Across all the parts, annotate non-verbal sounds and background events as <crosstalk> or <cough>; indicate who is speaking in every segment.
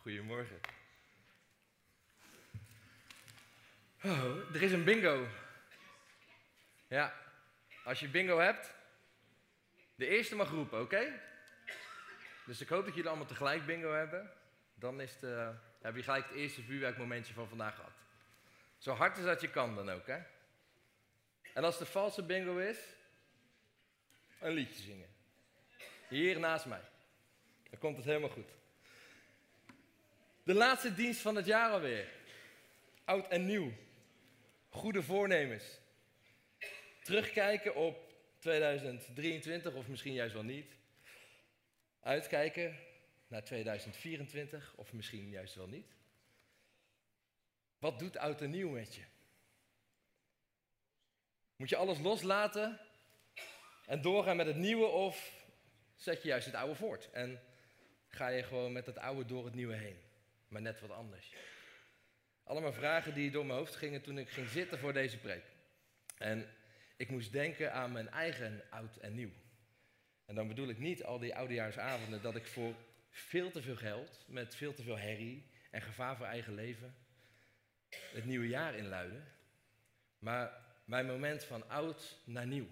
Speaker 1: Goedemorgen. Oh, er is een bingo. Ja, als je bingo hebt, de eerste mag roepen, oké? Dus ik hoop dat jullie allemaal tegelijk bingo hebben. Dan is eh, heb je gelijk het eerste vuurwerkmomentje van vandaag gehad. Zo hard als dat je kan dan ook, hè? En als de valse bingo is, een liedje zingen. Hier naast mij. Dan komt het helemaal goed. De laatste dienst van het jaar alweer. Oud en nieuw. Goede voornemens. Terugkijken op 2023 of misschien juist wel niet. Uitkijken naar 2024 of misschien juist wel niet. Wat doet oud en nieuw met je? Moet je alles loslaten en doorgaan met het nieuwe of zet je juist het oude voort en ga je gewoon met het oude door het nieuwe heen, maar net wat anders? Allemaal vragen die door mijn hoofd gingen toen ik ging zitten voor deze preek. En ik moest denken aan mijn eigen oud en nieuw. En dan bedoel ik niet al die oudejaarsavonden dat ik voor veel te veel geld, met veel te veel herrie en gevaar voor eigen leven, het nieuwe jaar inluiden. Maar mijn moment van oud naar nieuw.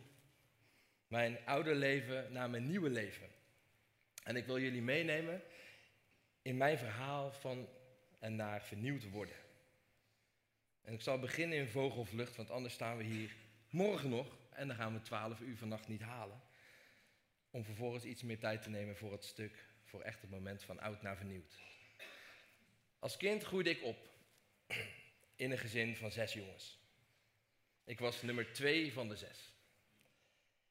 Speaker 1: Mijn oude leven naar mijn nieuwe leven. En ik wil jullie meenemen in mijn verhaal van en naar vernieuwd worden. En ik zal beginnen in vogelvlucht, want anders staan we hier morgen nog en dan gaan we 12 uur vannacht niet halen. Om vervolgens iets meer tijd te nemen voor het stuk, voor echt het moment van oud naar vernieuwd. Als kind groeide ik op in een gezin van zes jongens. Ik was nummer twee van de zes.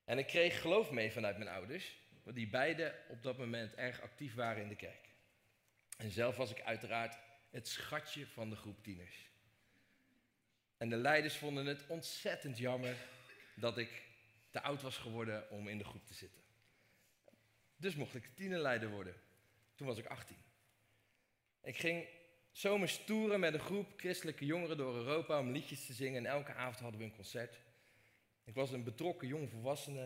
Speaker 1: En ik kreeg geloof mee vanuit mijn ouders, die beide op dat moment erg actief waren in de kerk. En zelf was ik uiteraard het schatje van de groep tieners. En de leiders vonden het ontzettend jammer dat ik te oud was geworden om in de groep te zitten. Dus mocht ik tienerleider worden. Toen was ik 18. Ik ging zomers toeren met een groep christelijke jongeren door Europa om liedjes te zingen. En elke avond hadden we een concert. Ik was een betrokken jong volwassene.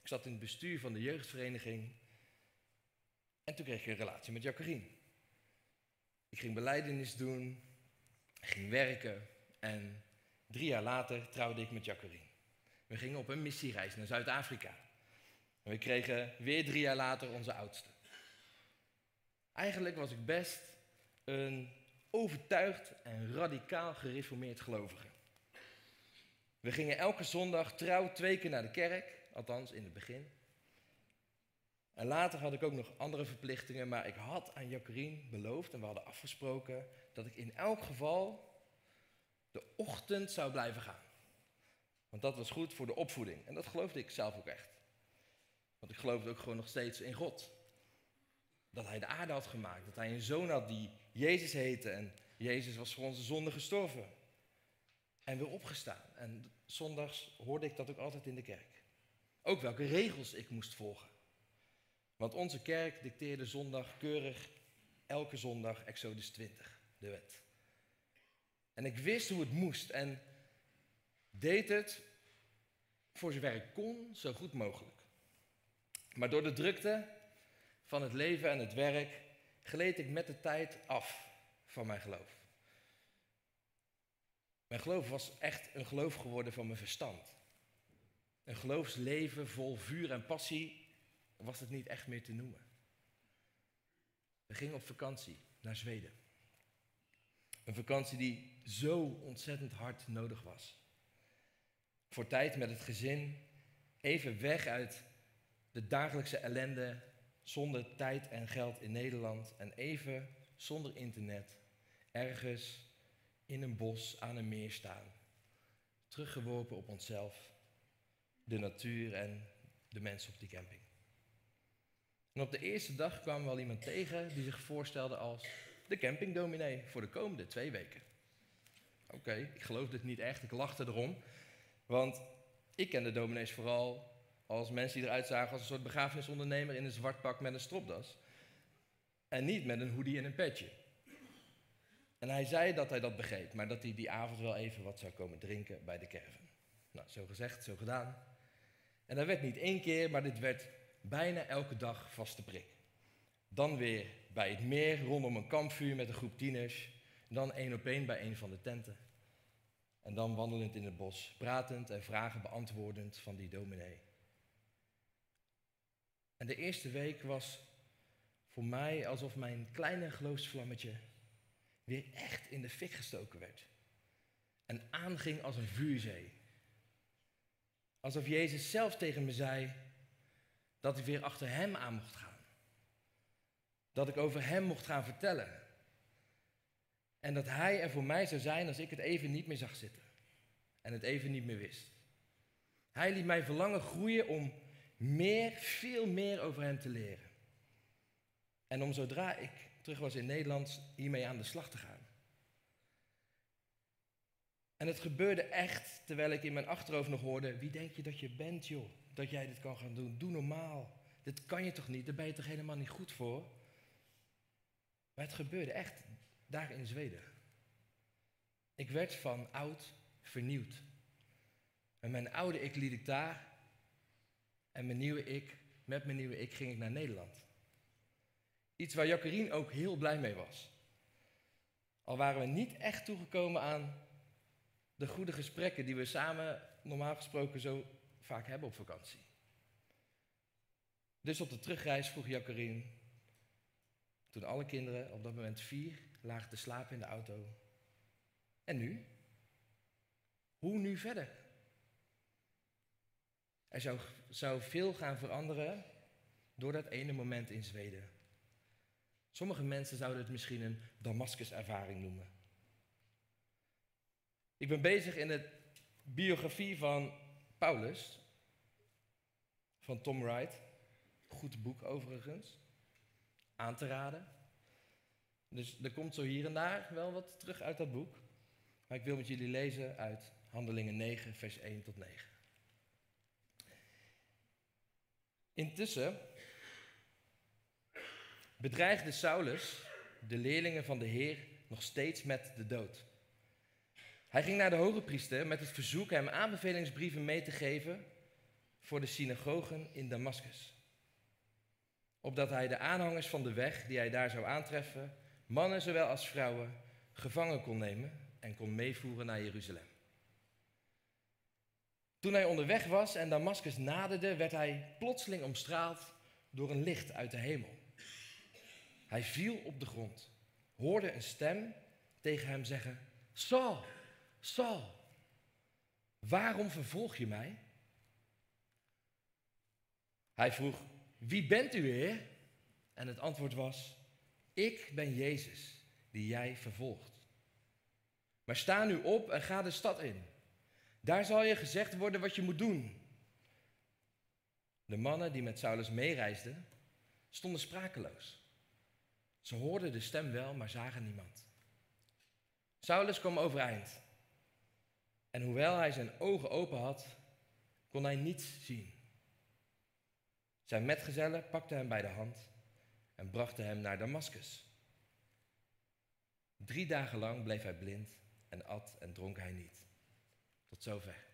Speaker 1: Ik zat in het bestuur van de jeugdvereniging. En toen kreeg ik een relatie met Jacqueline. Ik ging beleidenis doen, ging werken en drie jaar later trouwde ik met Jacqueline. We gingen op een missiereis naar Zuid-Afrika. En we kregen weer drie jaar later onze oudste. Eigenlijk was ik best een overtuigd en radicaal gereformeerd gelovige. We gingen elke zondag trouw twee keer naar de kerk, althans in het begin. En later had ik ook nog andere verplichtingen, maar ik had aan Jacqueline beloofd en we hadden afgesproken dat ik in elk geval de ochtend zou blijven gaan. Want dat was goed voor de opvoeding. En dat geloofde ik zelf ook echt. Want ik geloofde ook gewoon nog steeds in God. Dat hij de aarde had gemaakt. Dat hij een zoon had die Jezus heette. En Jezus was voor onze zonde gestorven. En weer opgestaan. En zondags hoorde ik dat ook altijd in de kerk. Ook welke regels ik moest volgen. Want onze kerk dicteerde zondag keurig elke zondag Exodus 20, de wet. En ik wist hoe het moest en deed het voor zover ik kon zo goed mogelijk. Maar door de drukte van het leven en het werk gleed ik met de tijd af van mijn geloof. Mijn geloof was echt een geloof geworden van mijn verstand. Een geloofsleven vol vuur en passie was het niet echt meer te noemen. We gingen op vakantie naar Zweden. Een vakantie die zo ontzettend hard nodig was. Voor tijd met het gezin, even weg uit de dagelijkse ellende, zonder tijd en geld in Nederland en even zonder internet, ergens in een bos aan een meer staan. Teruggeworpen op onszelf, de natuur en de mensen op die camping. En op de eerste dag kwamen we al iemand tegen die zich voorstelde als de campingdominee voor de komende twee weken. Oké, ik geloof dit niet echt, ik lachte erom. Want ik ken de dominees vooral als mensen die eruit zagen als een soort begrafenisondernemer in een zwart pak met een stropdas. En niet met een hoodie en een petje. En hij zei dat hij dat begreep, maar dat hij die avond wel even wat zou komen drinken bij de caravan. Nou, zo gezegd, zo gedaan. En dat werd niet één keer, maar dit werd bijna elke dag vaste prik. Dan weer bij het meer rondom een kampvuur met een groep tieners. Dan één op één bij een van de tenten. En dan wandelend in het bos, pratend en vragen beantwoordend van die dominee. En de eerste week was voor mij alsof mijn kleine geloofsvlammetje weer echt in de fik gestoken werd. En aanging als een vuurzee. Alsof Jezus zelf tegen me zei dat ik weer achter Hem aan mocht gaan. Dat ik over Hem mocht gaan vertellen. En dat Hij er voor mij zou zijn als ik het even niet meer zag zitten. En het even niet meer wist. Hij liet mij verlangen groeien om meer, veel meer over Hem te leren. En om zodra ik terug was in Nederland hiermee aan de slag te gaan. En het gebeurde echt terwijl ik in mijn achterhoofd nog hoorde: Wie denk je dat je bent, joh? Dat jij dit kan gaan doen? Doe normaal. Dit kan je toch niet? Daar ben je toch helemaal niet goed voor? Maar het gebeurde echt daar in Zweden. Ik werd van oud vernieuwd. En mijn oude ik liet ik daar. En mijn nieuwe ik, met mijn nieuwe ik, ging ik naar Nederland. Iets waar Jacqueline ook heel blij mee was. Al waren we niet echt toegekomen aan de goede gesprekken die we samen normaal gesproken zo vaak hebben op vakantie. Dus op de terugreis vroeg Jacqueline, toen alle kinderen, op dat moment vier, lagen te slapen in de auto. En nu? Hoe nu verder? Er zou, zou veel gaan veranderen door dat ene moment in Zweden. Sommige mensen zouden het misschien een Damascus-ervaring noemen. Ik ben bezig in de biografie van Paulus, van Tom Wright. Goed boek overigens, aan te raden. Dus er komt zo hier en daar wel wat terug uit dat boek. Maar ik wil met jullie lezen uit Handelingen 9, vers 1 tot 9. Intussen bedreigde Saulus de leerlingen van de Heer nog steeds met de dood. Hij ging naar de hoge priester met het verzoek hem aanbevelingsbrieven mee te geven voor de synagogen in Damascus. Opdat hij de aanhangers van de weg die hij daar zou aantreffen, mannen zowel als vrouwen, gevangen kon nemen en kon meevoeren naar Jeruzalem. Toen hij onderweg was en Damascus naderde, werd hij plotseling omstraald door een licht uit de hemel. Hij viel op de grond, hoorde een stem tegen hem zeggen: Saul, Saul, waarom vervolg je mij? Hij vroeg: Wie bent u, Heer? En het antwoord was: Ik ben Jezus, die jij vervolgt. Maar sta nu op en ga de stad in. Daar zal je gezegd worden wat je moet doen. De mannen die met Saulus meereisden, stonden sprakeloos. Ze hoorden de stem wel, maar zagen niemand. Saulus kwam overeind. En hoewel hij zijn ogen open had, kon hij niets zien. Zijn metgezellen pakten hem bij de hand en brachten hem naar Damascus. Drie dagen lang bleef hij blind en at en dronk hij niet. Tot zover.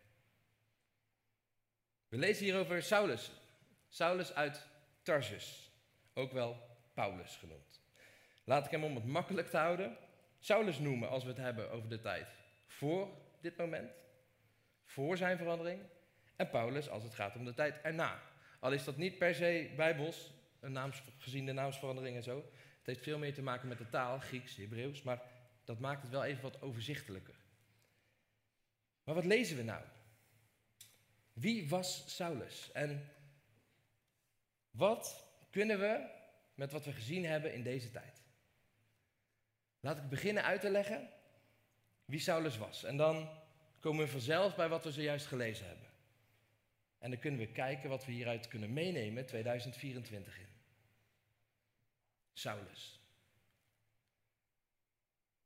Speaker 1: We lezen hier over Saulus. Saulus uit Tarsus, ook wel Paulus genoemd. Laat ik hem om het makkelijk te houden Saulus noemen als we het hebben over de tijd voor dit moment, voor zijn verandering, en Paulus als het gaat om de tijd erna. Al is dat niet per se bijbels, een naams, gezien de naamsverandering en zo. Het heeft veel meer te maken met de taal, Grieks, Hebreeuws, maar dat maakt het wel even wat overzichtelijker. Maar wat lezen we nou? Wie was Saulus? En wat kunnen we met wat we gezien hebben in deze tijd? Laat ik beginnen uit te leggen wie Saulus was. En dan komen we vanzelf bij wat we zojuist gelezen hebben. En dan kunnen we kijken wat we hieruit kunnen meenemen 2024 in. Saulus.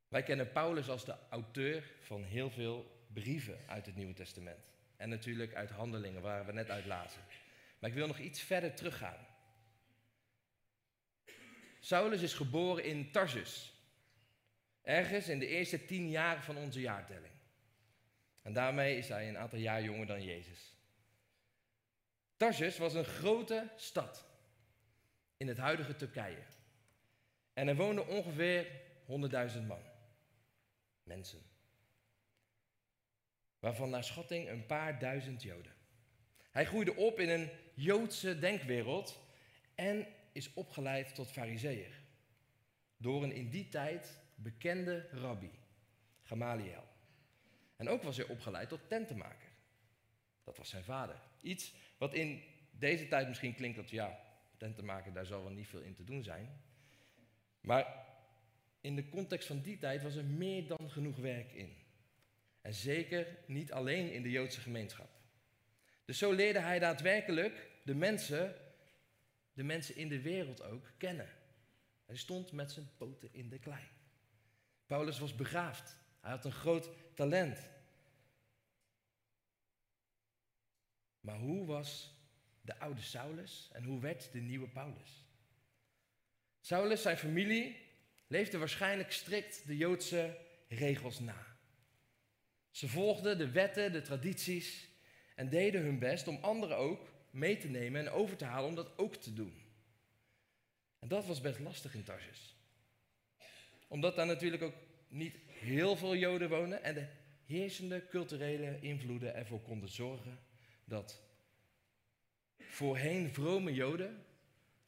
Speaker 1: Wij kennen Paulus als de auteur van heel veel brieven uit het Nieuwe Testament. En natuurlijk uit handelingen waar we net uit lazen. Maar ik wil nog iets verder teruggaan. Saulus is geboren in Tarsus. Ergens in de eerste tien jaar van onze jaartelling. En daarmee is hij een aantal jaar jonger dan Jezus. Tarsus was een grote stad in het huidige Turkije. En er woonden ongeveer 100.000 man. Mensen. Waarvan naar schatting een paar duizend Joden. Hij groeide op in een Joodse denkwereld en is opgeleid tot fariseer. Door een in die tijd bekende rabbi, Gamaliel. En ook was hij opgeleid tot tentenmaker. Dat was zijn vader. Iets wat in deze tijd misschien klinkt dat, ja, tentenmaker, daar zal wel niet veel in te doen zijn. Maar in de context van die tijd was er meer dan genoeg werk in. En zeker niet alleen in de Joodse gemeenschap. Dus zo leerde hij daadwerkelijk de mensen, de mensen in de wereld ook, kennen. Hij stond met zijn poten in de klei. Paulus was begaafd. Hij had een groot talent. Maar hoe was de oude Saulus en hoe werd de nieuwe Paulus? Saulus, zijn familie, leefde waarschijnlijk strikt de Joodse regels na. Ze volgden de wetten, de tradities en deden hun best om anderen ook mee te nemen en over te halen om dat ook te doen. En dat was best lastig in Tarsus. Omdat daar natuurlijk ook niet heel veel Joden wonen en de heersende culturele invloeden ervoor konden zorgen dat voorheen vrome Joden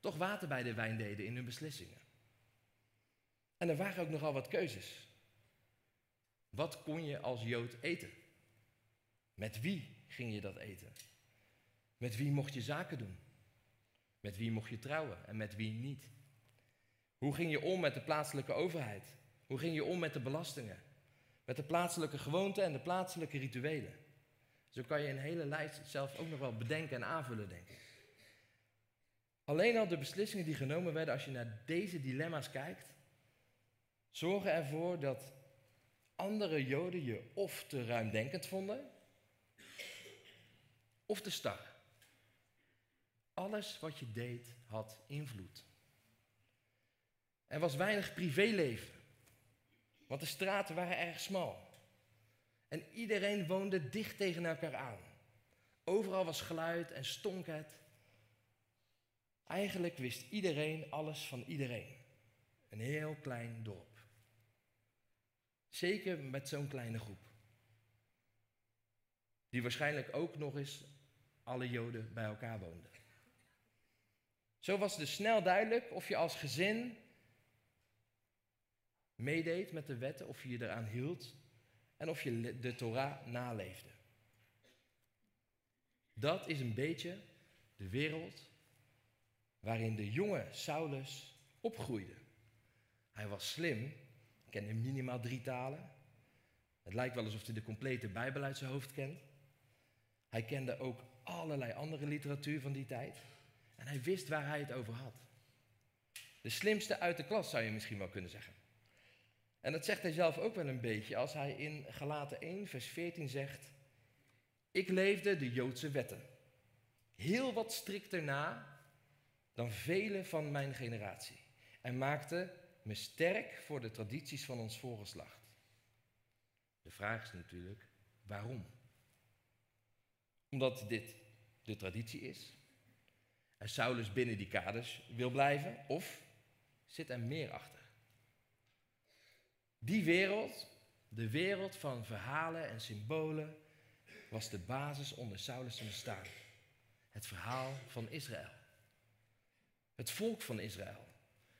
Speaker 1: toch water bij de wijn deden in hun beslissingen. En er waren ook nogal wat keuzes. Wat kon je als Jood eten? Met wie ging je dat eten? Met wie mocht je zaken doen? Met wie mocht je trouwen en met wie niet? Hoe ging je om met de plaatselijke overheid? Hoe ging je om met de belastingen? Met de plaatselijke gewoonten en de plaatselijke rituelen? Zo kan je een hele lijst zelf ook nog wel bedenken en aanvullen, denk ik. Alleen al de beslissingen die genomen werden als je naar deze dilemma's kijkt, zorgen ervoor dat andere Joden je of te ruimdenkend vonden, of te star. Alles wat je deed had invloed. Er was weinig privéleven, want de straten waren erg smal. En iedereen woonde dicht tegen elkaar aan. Overal was geluid en stonk het. Eigenlijk wist iedereen alles van iedereen. Een heel klein dorp. Zeker met zo'n kleine groep. Die waarschijnlijk ook nog eens alle Joden bij elkaar woonden. Zo was dus snel duidelijk of je als gezin meedeed met de wetten, of je je eraan hield en of je de Torah naleefde. Dat is een beetje de wereld waarin de jonge Saulus opgroeide. Hij was slim, kende minimaal drie talen. Het lijkt wel alsof hij de complete Bijbel uit zijn hoofd kent. Hij kende ook allerlei andere literatuur van die tijd. En hij wist waar hij het over had. De slimste uit de klas zou je misschien wel kunnen zeggen. En dat zegt hij zelf ook wel een beetje als hij in Galaten 1, vers 14 zegt: Ik leefde de Joodse wetten. Heel wat strikter na dan vele van mijn generatie. En maakte me sterk voor de tradities van ons voorgeslacht. De vraag is natuurlijk, waarom? Omdat dit de traditie is. En Saulus binnen die kaders wil blijven. Of zit er meer achter? Die wereld, de wereld van verhalen en symbolen, was de basis onder Saulus bestaan. Het verhaal van Israël. Het volk van Israël.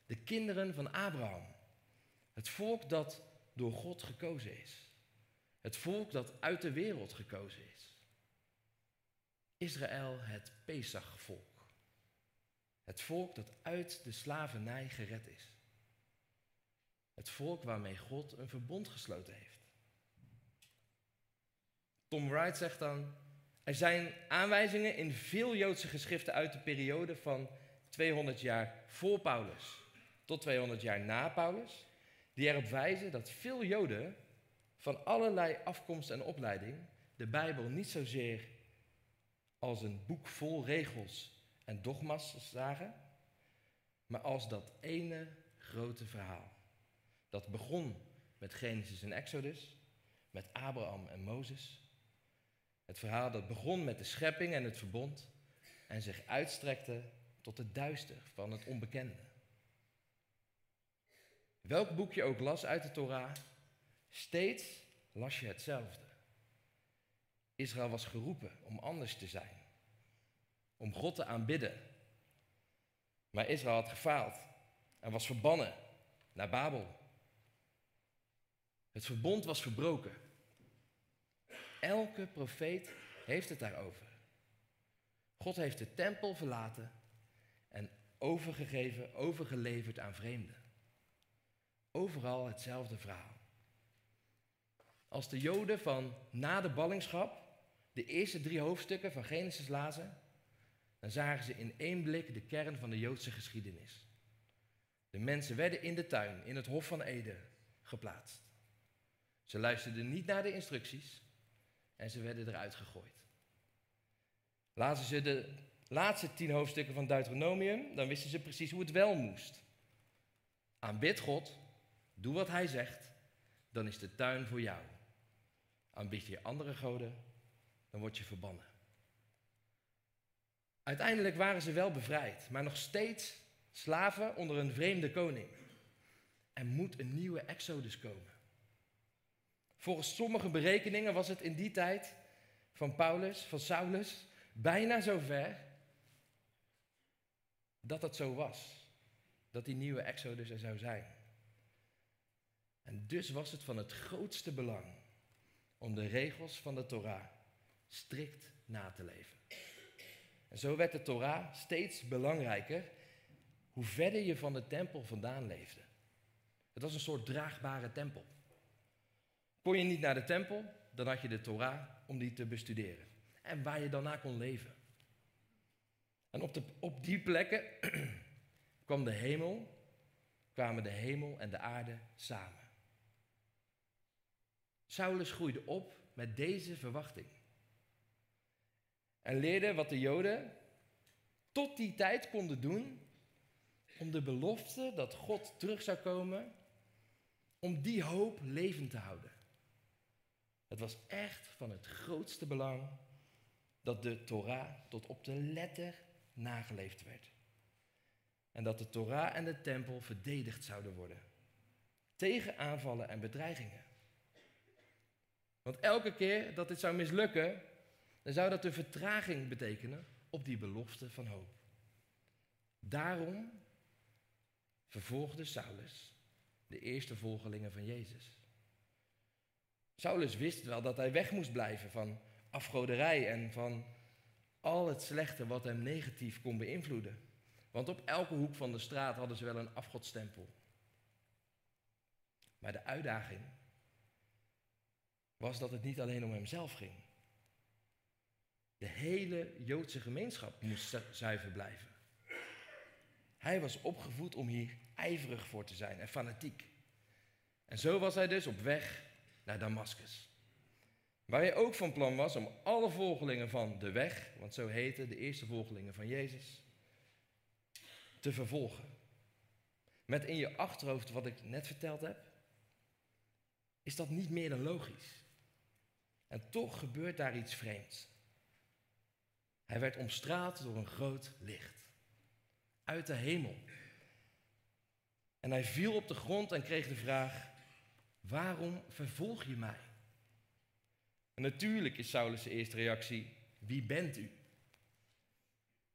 Speaker 1: De kinderen van Abraham. Het volk dat door God gekozen is. Het volk dat uit de wereld gekozen is. Israël, het Pesachvolk. Het volk dat uit de slavernij gered is. Het volk waarmee God een verbond gesloten heeft. Tom Wright zegt dan: Er zijn aanwijzingen in veel Joodse geschriften uit de periode van 200 jaar voor Paulus tot 200 jaar na Paulus, die erop wijzen dat veel Joden van allerlei afkomst en opleiding de Bijbel niet zozeer als een boek vol regels en dogma's zagen, maar als dat ene grote verhaal. Dat begon met Genesis en Exodus, met Abraham en Mozes. Het verhaal dat begon met de schepping en het verbond en zich uitstrekte tot het duister van het onbekende. welk boek je ook las uit de Torah, steeds las je hetzelfde. Israël was geroepen om anders te zijn, om God te aanbidden. Maar Israël had gefaald en was verbannen naar Babel. Het verbond was verbroken. Elke profeet heeft het daarover. God heeft de tempel verlaten en overgegeven, overgeleverd aan vreemden. Overal hetzelfde verhaal. Als de Joden van na de ballingschap de eerste drie hoofdstukken van Genesis lazen, dan zagen ze in één blik de kern van de Joodse geschiedenis. De mensen werden in de tuin, in het Hof van Eden, geplaatst. Ze luisterden niet naar de instructies en ze werden eruit gegooid. Lazen ze de laatste tien hoofdstukken van Deuteronomium, dan wisten ze precies hoe het wel moest. Aanbid God, doe wat Hij zegt, dan is de tuin voor jou. Aanbid je andere goden, dan word je verbannen. Uiteindelijk waren ze wel bevrijd, maar nog steeds slaven onder een vreemde koning. Er moet een nieuwe exodus komen. Volgens sommige berekeningen was het in die tijd van Paulus, van Saulus, bijna zover dat het zo was. Dat die nieuwe exodus er zou zijn. En dus was het van het grootste belang om de regels van de Torah strikt na te leven. En zo werd de Torah steeds belangrijker hoe verder je van de tempel vandaan leefde. Het was een soort draagbare tempel. Kon je niet naar de tempel, dan had je de Torah om die te bestuderen. En waar je daarna kon leven. En op, de, op die plekken <clears throat> kwam de hemel, kwamen de hemel en de aarde samen. Saulus groeide op met deze verwachting. En leerde wat de Joden tot die tijd konden doen om de belofte dat God terug zou komen, om die hoop levend te houden. Het was echt van het grootste belang dat de Torah tot op de letter nageleefd werd. En dat de Torah en de tempel verdedigd zouden worden. Tegen aanvallen en bedreigingen. Want elke keer dat dit zou mislukken, dan zou dat een vertraging betekenen op die belofte van hoop. Daarom vervolgde Saulus de eerste volgelingen van Jezus. Saulus wist wel dat hij weg moest blijven van afgoderij en van al het slechte wat hem negatief kon beïnvloeden. Want op elke hoek van de straat hadden ze wel een afgodstempel. Maar de uitdaging was dat het niet alleen om hemzelf ging. De hele Joodse gemeenschap moest zuiver blijven. Hij was opgevoed om hier ijverig voor te zijn en fanatiek. En zo was hij dus op weg naar Damascus. Waar hij ook van plan was om alle volgelingen van de weg, want zo heten de eerste volgelingen van Jezus, te vervolgen. Met in je achterhoofd wat ik net verteld heb, is dat niet meer dan logisch. En toch gebeurt daar iets vreemds. Hij werd omstraald door een groot licht. Uit de hemel. En hij viel op de grond en kreeg de vraag: Waarom vervolg je mij? En natuurlijk is Saulus' eerste reactie: Wie bent u?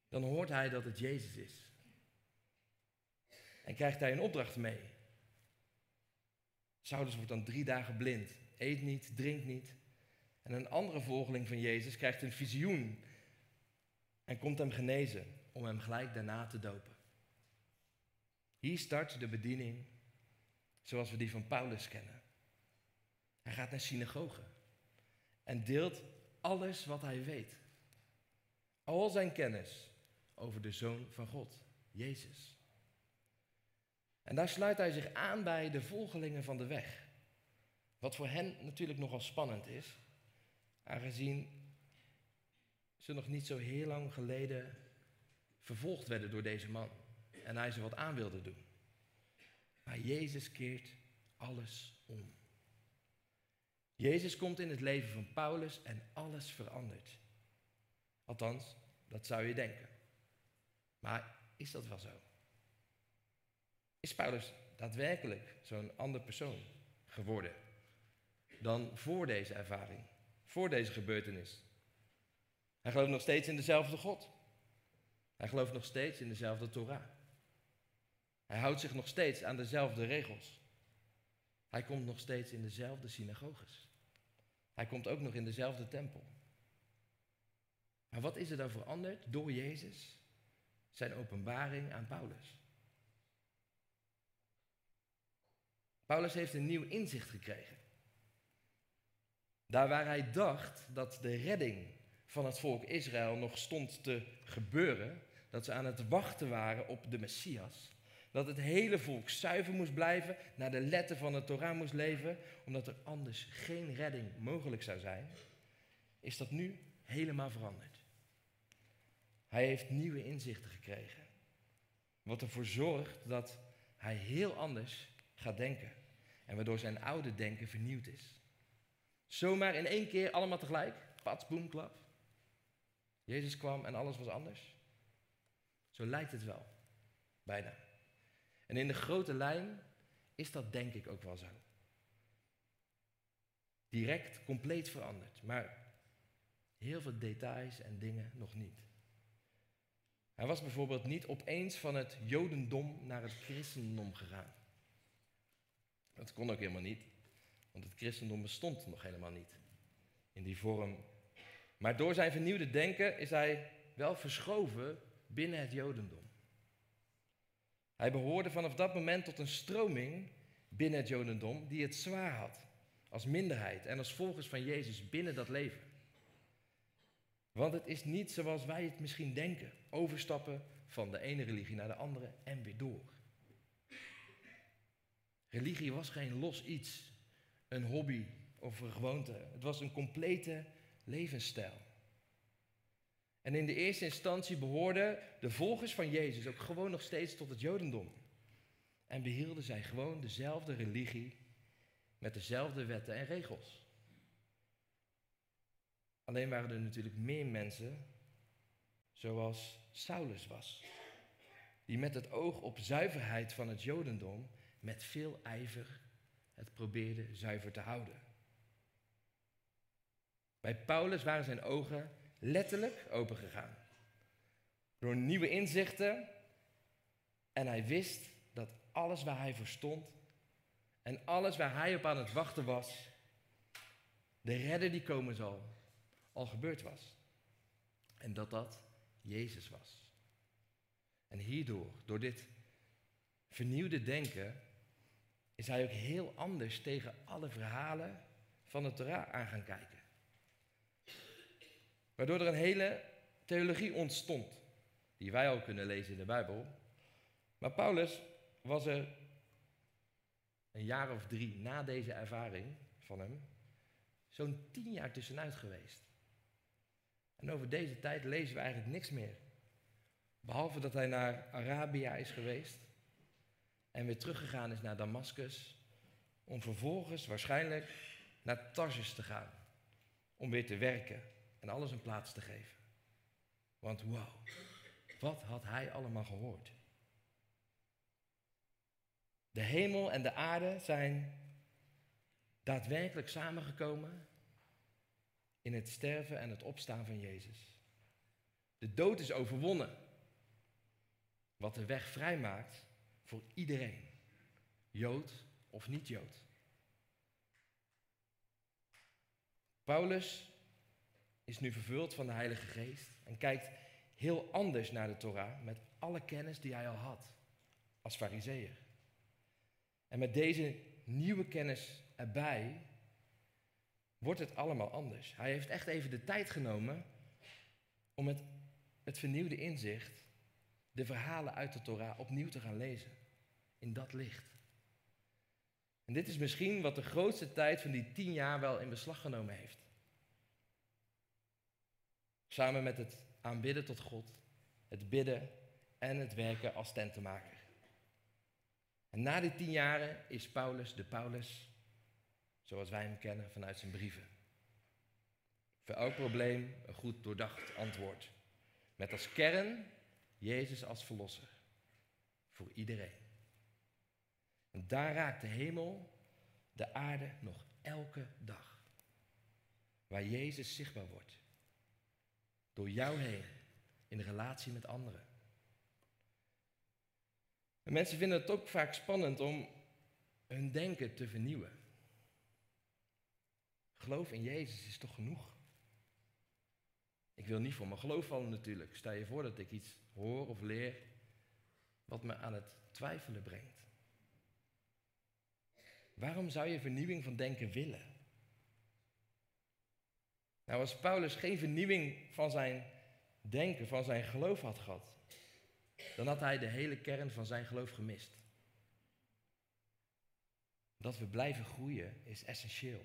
Speaker 1: Dan hoort hij dat het Jezus is. En krijgt hij een opdracht mee. Saulus wordt dan drie dagen blind, eet niet, drinkt niet. En een andere volgeling van Jezus krijgt een visioen en komt hem genezen om hem gelijk daarna te dopen. Hier start de bediening zoals we die van Paulus kennen. Hij gaat naar synagogen en deelt alles wat hij weet. Al zijn kennis over de Zoon van God, Jezus. En daar sluit hij zich aan bij de volgelingen van de weg. Wat voor hen natuurlijk nogal spannend is, aangezien ze nog niet zo heel lang geleden vervolgd werden door deze man en hij ze wat aan wilde doen. Maar Jezus keert alles om. Jezus komt in het leven van Paulus en alles verandert. Althans, dat zou je denken. Maar is dat wel zo? Is Paulus daadwerkelijk zo'n ander persoon geworden dan voor deze ervaring, voor deze gebeurtenis. Hij gelooft nog steeds in dezelfde God. Hij gelooft nog steeds in dezelfde Torah. Hij houdt zich nog steeds aan dezelfde regels. Hij komt nog steeds in dezelfde synagoges. Hij komt ook nog in dezelfde tempel. Maar wat is er dan veranderd door Jezus? Zijn openbaring aan Paulus. Paulus heeft een nieuw inzicht gekregen. Daar waar hij dacht dat de redding van het volk Israël nog stond te gebeuren, dat ze aan het wachten waren op de Messias, dat het hele volk zuiver moest blijven, naar de letter van de Torah moest leven, omdat er anders geen redding mogelijk zou zijn, is dat nu helemaal veranderd. Hij heeft nieuwe inzichten gekregen. Wat ervoor zorgt dat hij heel anders gaat denken. En waardoor zijn oude denken vernieuwd is. Zomaar in één keer allemaal tegelijk. Pats, boem, klap. Jezus kwam en alles was anders. Zo lijkt het wel. Bijna. En in de grote lijn is dat denk ik ook wel zo. Direct, compleet veranderd. Maar heel veel details en dingen nog niet. Hij was bijvoorbeeld niet opeens van het Jodendom naar het christendom gegaan. Dat kon ook helemaal niet, want het christendom bestond nog helemaal niet in die vorm. Maar door zijn vernieuwde denken is hij wel verschoven binnen het Jodendom. Hij behoorde vanaf dat moment tot een stroming binnen het Jodendom die het zwaar had als minderheid en als volgers van Jezus binnen dat leven. Want het is niet zoals wij het misschien denken. Overstappen van de ene religie naar de andere en weer door. Religie was geen los iets, een hobby of een gewoonte. Het was een complete levensstijl. En in de eerste instantie behoorden de volgers van Jezus ook gewoon nog steeds tot het Jodendom. En behielden zij gewoon dezelfde religie met dezelfde wetten en regels. Alleen waren er natuurlijk meer mensen zoals Saulus was. Die met het oog op zuiverheid van het Jodendom met veel ijver het probeerde zuiver te houden. Bij Paulus waren zijn ogen letterlijk opengegaan. Door nieuwe inzichten. En hij wist dat alles waar hij voor stond en alles waar hij op aan het wachten was, de redder die komen zal, al gebeurd was. En dat dat Jezus was. En hierdoor, door dit vernieuwde denken, is hij ook heel anders tegen alle verhalen van de Torah aan gaan kijken. Waardoor er een hele theologie ontstond, die wij al kunnen lezen in de Bijbel. Maar Paulus was er een jaar of drie na deze ervaring van hem, zo'n tien jaar tussenuit geweest. En over deze tijd lezen we eigenlijk niks meer. Behalve dat hij naar Arabia is geweest en weer teruggegaan is naar Damascus, om vervolgens waarschijnlijk naar Tarsus te gaan, om weer te werken en alles een plaats te geven. Want wow, wat had hij allemaal gehoord? De hemel en de aarde zijn daadwerkelijk samengekomen in het sterven en het opstaan van Jezus. De dood is overwonnen. Wat de weg vrijmaakt voor iedereen, Jood of niet Jood. Paulus is nu vervuld van de Heilige Geest en kijkt heel anders naar de Torah met alle kennis die hij al had als fariseer. En met deze nieuwe kennis erbij wordt het allemaal anders. Hij heeft echt even de tijd genomen om met het vernieuwde inzicht de verhalen uit de Torah opnieuw te gaan lezen. In dat licht. En dit is misschien wat de grootste tijd van die tien jaar wel in beslag genomen heeft. Samen met het aanbidden tot God, het bidden en het werken als tentenmaker. En na die tien jaren is Paulus de Paulus zoals wij hem kennen vanuit zijn brieven. Voor elk probleem een goed doordacht antwoord. Met als kern Jezus als verlosser. Voor iedereen. En daar raakt de hemel de aarde nog elke dag. Waar Jezus zichtbaar wordt. Door jou heen, in relatie met anderen. En mensen vinden het ook vaak spannend om hun denken te vernieuwen. Geloof in Jezus is toch genoeg? Ik wil niet voor mijn geloof vallen natuurlijk. Stel je voor dat ik iets hoor of leer wat me aan het twijfelen brengt. Waarom zou je vernieuwing van denken willen? Nou, als Paulus geen vernieuwing van zijn denken, van zijn geloof had gehad, dan had hij de hele kern van zijn geloof gemist. Dat we blijven groeien is essentieel.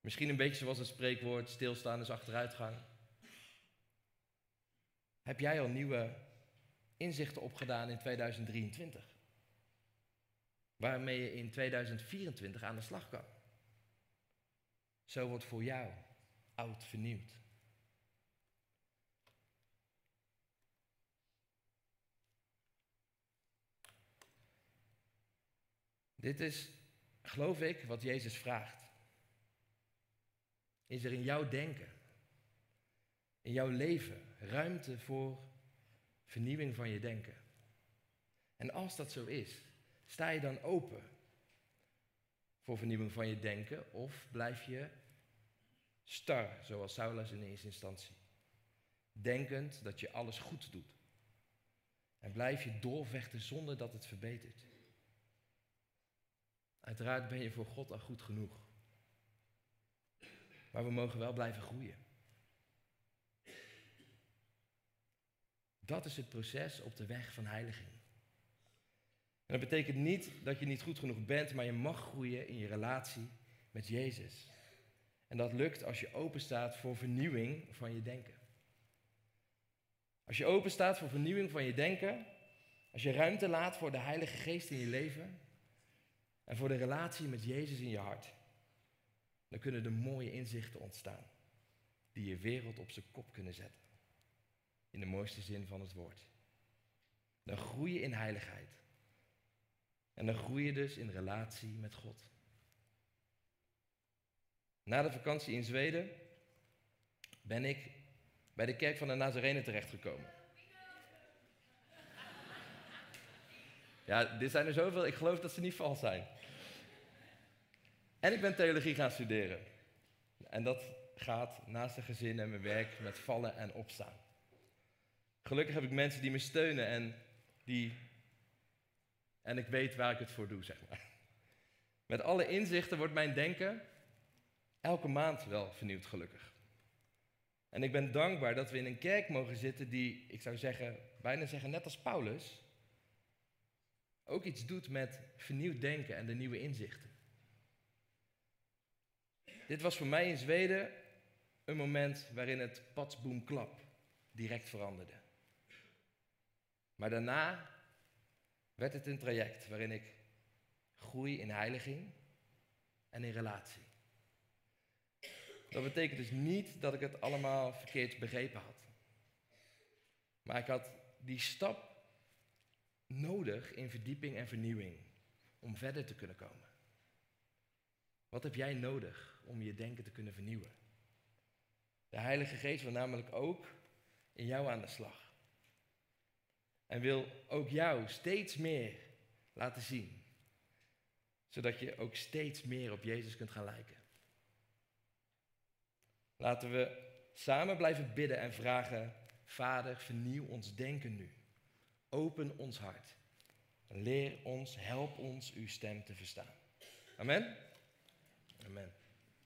Speaker 1: Misschien een beetje zoals het spreekwoord stilstaan is achteruitgang. Heb jij al nieuwe inzichten opgedaan in 2023? Waarmee je in 2024 aan de slag kan. Zo wordt voor jou oud vernieuwd. Dit is, geloof ik, wat Jezus vraagt. Is er in jouw denken, in jouw leven, ruimte voor vernieuwing van je denken? En als dat zo is, sta je dan open voor vernieuwing van je denken of blijf je star, zoals Saulus in eerste instantie? Denkend dat je alles goed doet. En blijf je doorvechten zonder dat het verbetert. Uiteraard ben je voor God al goed genoeg. Maar we mogen wel blijven groeien. Dat is het proces op de weg van heiliging. En dat betekent niet dat je niet goed genoeg bent, maar je mag groeien in je relatie met Jezus. En dat lukt als je open staat voor vernieuwing van je denken. Als je open staat voor vernieuwing van je denken, als je ruimte laat voor de Heilige Geest in je leven en voor de relatie met Jezus in je hart, dan kunnen er mooie inzichten ontstaan die je wereld op zijn kop kunnen zetten. In de mooiste zin van het woord. Dan groei je in heiligheid. En dan groei je dus in relatie met God. Na de vakantie in Zweden ben ik bij de kerk van de Nazarenen terechtgekomen. Ja, dit zijn er zoveel, ik geloof dat ze niet vals zijn. En ik ben theologie gaan studeren. En dat gaat naast een gezin en mijn werk met vallen en opstaan. Gelukkig heb ik mensen die me steunen en die. En ik weet waar ik het voor doe, zeg maar. Met alle inzichten wordt mijn denken elke maand wel vernieuwd, gelukkig. En ik ben dankbaar dat we in een kerk mogen zitten die, ik zou zeggen, bijna zeggen net als Paulus, ook iets doet met vernieuwd denken en de nieuwe inzichten. Dit was voor mij in Zweden een moment waarin het patsboomklap direct veranderde. Maar daarna werd het een traject waarin ik groei in heiliging en in relatie. Dat betekent dus niet dat ik het allemaal verkeerd begrepen had. Maar ik had die stap nodig in verdieping en vernieuwing om verder te kunnen komen. Wat heb jij nodig om je denken te kunnen vernieuwen? De Heilige Geest wil namelijk ook in jou aan de slag. En wil ook jou steeds meer laten zien. Zodat je ook steeds meer op Jezus kunt gaan lijken. Laten we samen blijven bidden en vragen: Vader, vernieuw ons denken nu. Open ons hart. Leer ons, help ons uw stem te verstaan. Amen. Amen.